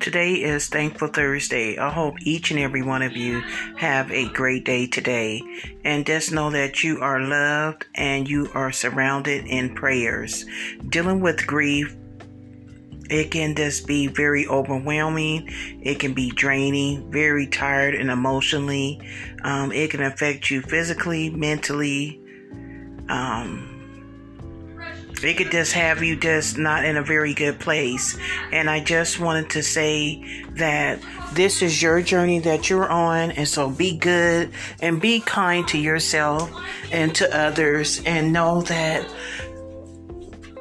Today is Thankful Thursday. I hope each and every one of you have a great day today. And just know that you are loved and you are surrounded in prayers. Dealing with grief, it can just be very overwhelming. It can be draining, very tired and emotionally. Um, it can affect you physically, mentally. Um, it could just have you just not in a very good place. And I just wanted to say that this is your journey that you're on. And so be good and be kind to yourself and to others and know that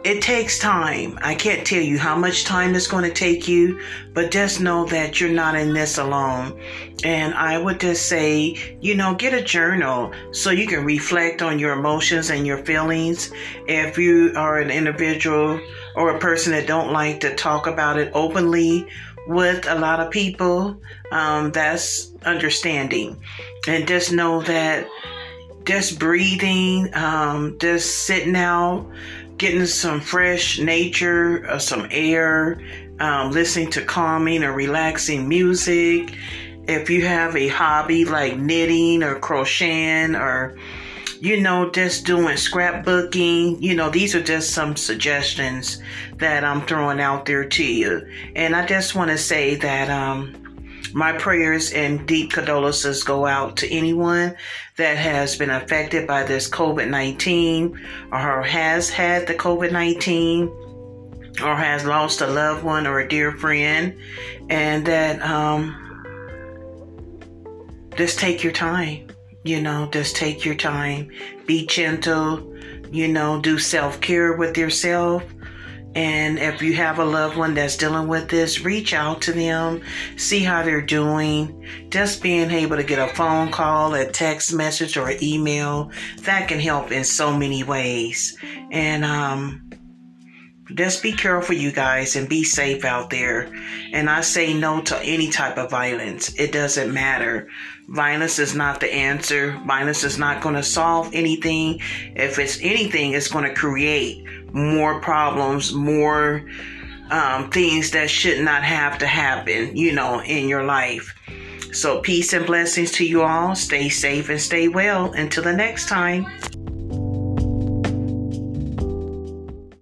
it takes time. I can't tell you how much time it's going to take you, but just know that you're not in this alone. And I would just say, you know, get a journal so you can reflect on your emotions and your feelings. If you are an individual or a person that don't like to talk about it openly with a lot of people, um, that's understanding. And just know that just breathing, um, just sitting out, getting some fresh nature, uh, some air, um, listening to calming or relaxing music. If you have a hobby like knitting or crocheting or, you know, just doing scrapbooking, you know, these are just some suggestions that I'm throwing out there to you. And I just want to say that, um, my prayers and deep condolences go out to anyone that has been affected by this COVID 19 or has had the COVID 19 or has lost a loved one or a dear friend. And that, um, just take your time. You know, just take your time. Be gentle. You know, do self care with yourself and if you have a loved one that's dealing with this, reach out to them, see how they're doing. Just being able to get a phone call, a text message, or an email, that can help in so many ways. And, um, just be careful, you guys, and be safe out there. And I say no to any type of violence. It doesn't matter. Violence is not the answer. Violence is not going to solve anything. If it's anything, it's going to create more problems, more um, things that should not have to happen, you know, in your life. So, peace and blessings to you all. Stay safe and stay well. Until the next time.